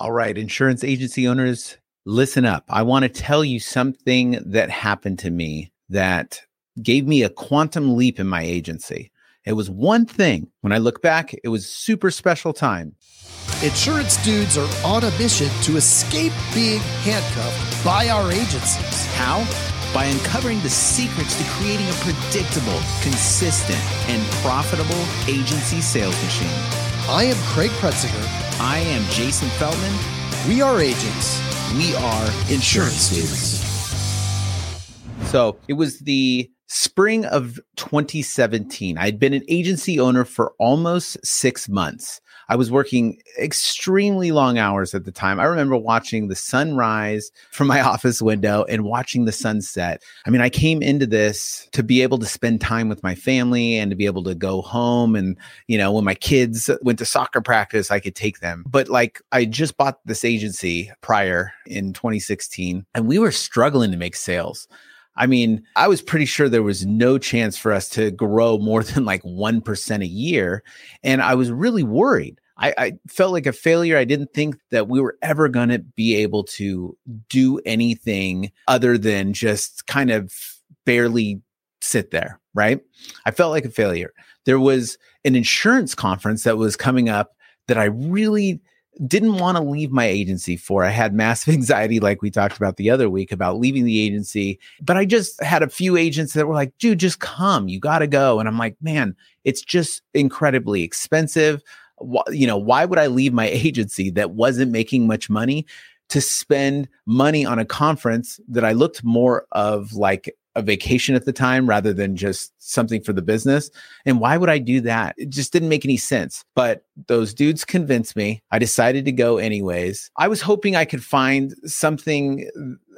All right, insurance agency owners, listen up. I want to tell you something that happened to me that gave me a quantum leap in my agency. It was one thing. When I look back, it was super special time. Insurance dudes are on a mission to escape being handcuffed by our agencies. How? By uncovering the secrets to creating a predictable, consistent, and profitable agency sales machine. I am Craig Pretzinger. I am Jason Feldman. We are agents. We are insurance agents. So it was the spring of 2017. I'd been an agency owner for almost six months. I was working extremely long hours at the time. I remember watching the sunrise from my office window and watching the sunset. I mean, I came into this to be able to spend time with my family and to be able to go home. And, you know, when my kids went to soccer practice, I could take them. But like, I just bought this agency prior in 2016 and we were struggling to make sales. I mean, I was pretty sure there was no chance for us to grow more than like 1% a year. And I was really worried. I, I felt like a failure. I didn't think that we were ever going to be able to do anything other than just kind of barely sit there, right? I felt like a failure. There was an insurance conference that was coming up that I really didn't want to leave my agency for. I had massive anxiety, like we talked about the other week, about leaving the agency. But I just had a few agents that were like, dude, just come. You got to go. And I'm like, man, it's just incredibly expensive. You know, why would I leave my agency that wasn't making much money to spend money on a conference that I looked more of like a vacation at the time rather than just something for the business. And why would I do that? It just didn't make any sense. But those dudes convinced me. I decided to go anyways. I was hoping I could find something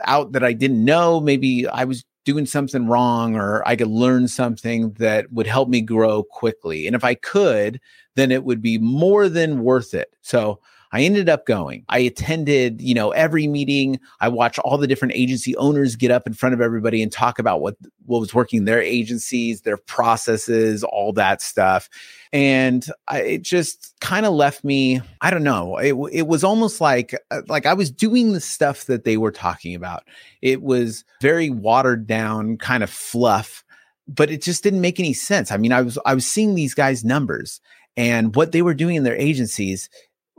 out that I didn't know. Maybe I was doing something wrong or I could learn something that would help me grow quickly. And if I could, then it would be more than worth it. So I ended up going. I attended, you know, every meeting. I watched all the different agency owners get up in front of everybody and talk about what what was working their agencies, their processes, all that stuff. And I, it just kind of left me, I don't know. It it was almost like uh, like I was doing the stuff that they were talking about. It was very watered down kind of fluff but it just didn't make any sense. I mean, I was I was seeing these guys' numbers and what they were doing in their agencies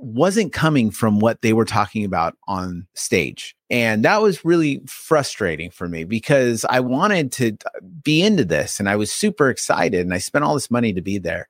wasn't coming from what they were talking about on stage. And that was really frustrating for me because I wanted to be into this and I was super excited and I spent all this money to be there.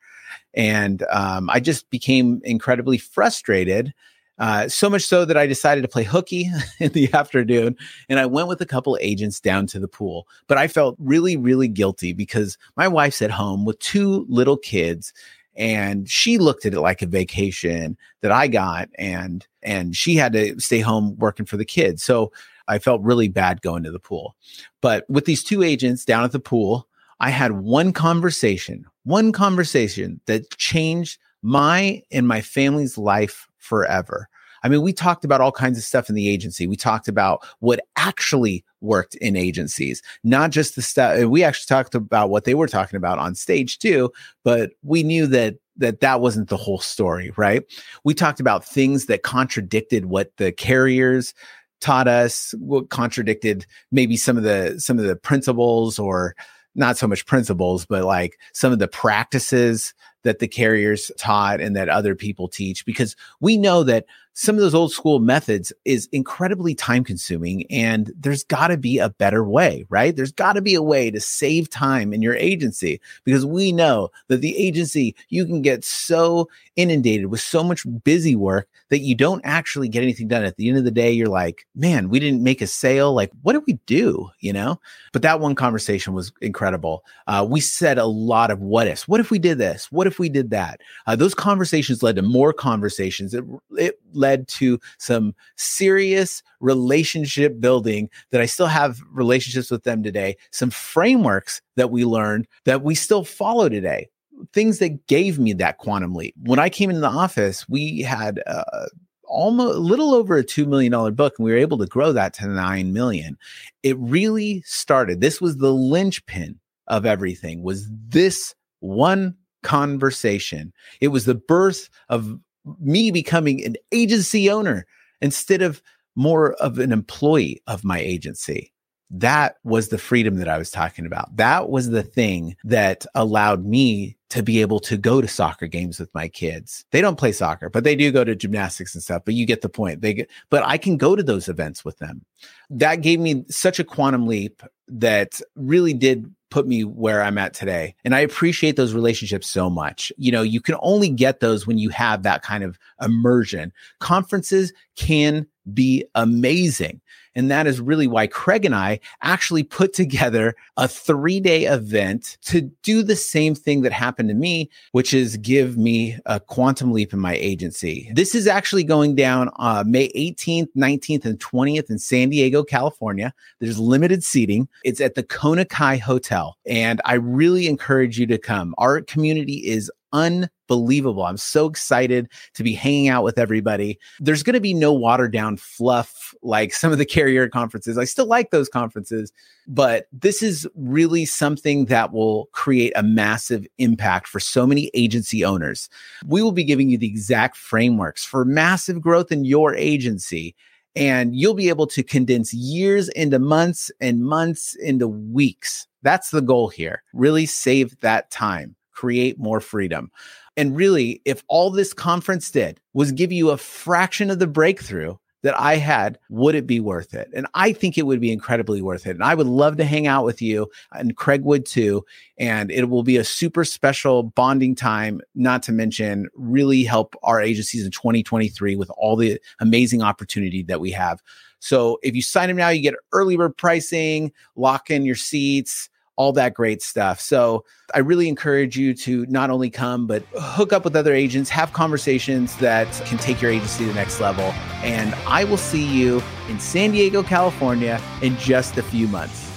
And um, I just became incredibly frustrated. Uh, so much so that I decided to play hooky in the afternoon and I went with a couple agents down to the pool. But I felt really, really guilty because my wife's at home with two little kids and she looked at it like a vacation that I got and and she had to stay home working for the kids. So I felt really bad going to the pool. But with these two agents down at the pool, I had one conversation, one conversation that changed my and my family's life forever. I mean, we talked about all kinds of stuff in the agency. We talked about what actually worked in agencies, not just the stuff. We actually talked about what they were talking about on stage too, but we knew that that that wasn't the whole story, right? We talked about things that contradicted what the carriers taught us, what contradicted maybe some of the some of the principles or not so much principles, but like some of the practices that the carriers taught and that other people teach because we know that some of those old school methods is incredibly time consuming and there's got to be a better way, right? There's got to be a way to save time in your agency because we know that the agency, you can get so inundated with so much busy work that you don't actually get anything done. At the end of the day, you're like, man, we didn't make a sale. Like, what did we do? You know? But that one conversation was incredible. Uh, we said a lot of what ifs. What if we did this? What if we did that? Uh, those conversations led to more conversations. It, it led to some serious relationship building that I still have relationships with them today, some frameworks that we learned that we still follow today. Things that gave me that quantum leap. When I came into the office, we had uh, almost a little over a $2 million book and we were able to grow that to 9 million. It really started. This was the linchpin of everything was this one conversation. It was the birth of me becoming an agency owner. instead of more of an employee of my agency. That was the freedom that I was talking about. That was the thing that allowed me to be able to go to soccer games with my kids. They don't play soccer, but they do go to gymnastics and stuff, but you get the point. They get, but I can go to those events with them. That gave me such a quantum leap that really did put me where I'm at today. And I appreciate those relationships so much. You know, you can only get those when you have that kind of immersion. Conferences can be amazing. And that is really why Craig and I actually put together a three day event to do the same thing that happened to me, which is give me a quantum leap in my agency. This is actually going down uh, May 18th, 19th, and 20th in San Diego, California. There's limited seating. It's at the Kona Kai Hotel. And I really encourage you to come. Our community is unbelievable. I'm so excited to be hanging out with everybody. There's going to be no watered down fluff like some of the carrier conferences. I still like those conferences, but this is really something that will create a massive impact for so many agency owners. We will be giving you the exact frameworks for massive growth in your agency. And you'll be able to condense years into months and months into weeks. That's the goal here. Really save that time create more freedom. And really, if all this conference did was give you a fraction of the breakthrough that I had, would it be worth it? And I think it would be incredibly worth it. And I would love to hang out with you, and Craig would too. And it will be a super special bonding time, not to mention really help our agencies in 2023 with all the amazing opportunity that we have. So if you sign up now, you get early bird pricing, lock in your seats all that great stuff. So I really encourage you to not only come, but hook up with other agents, have conversations that can take your agency to the next level. And I will see you in San Diego, California in just a few months.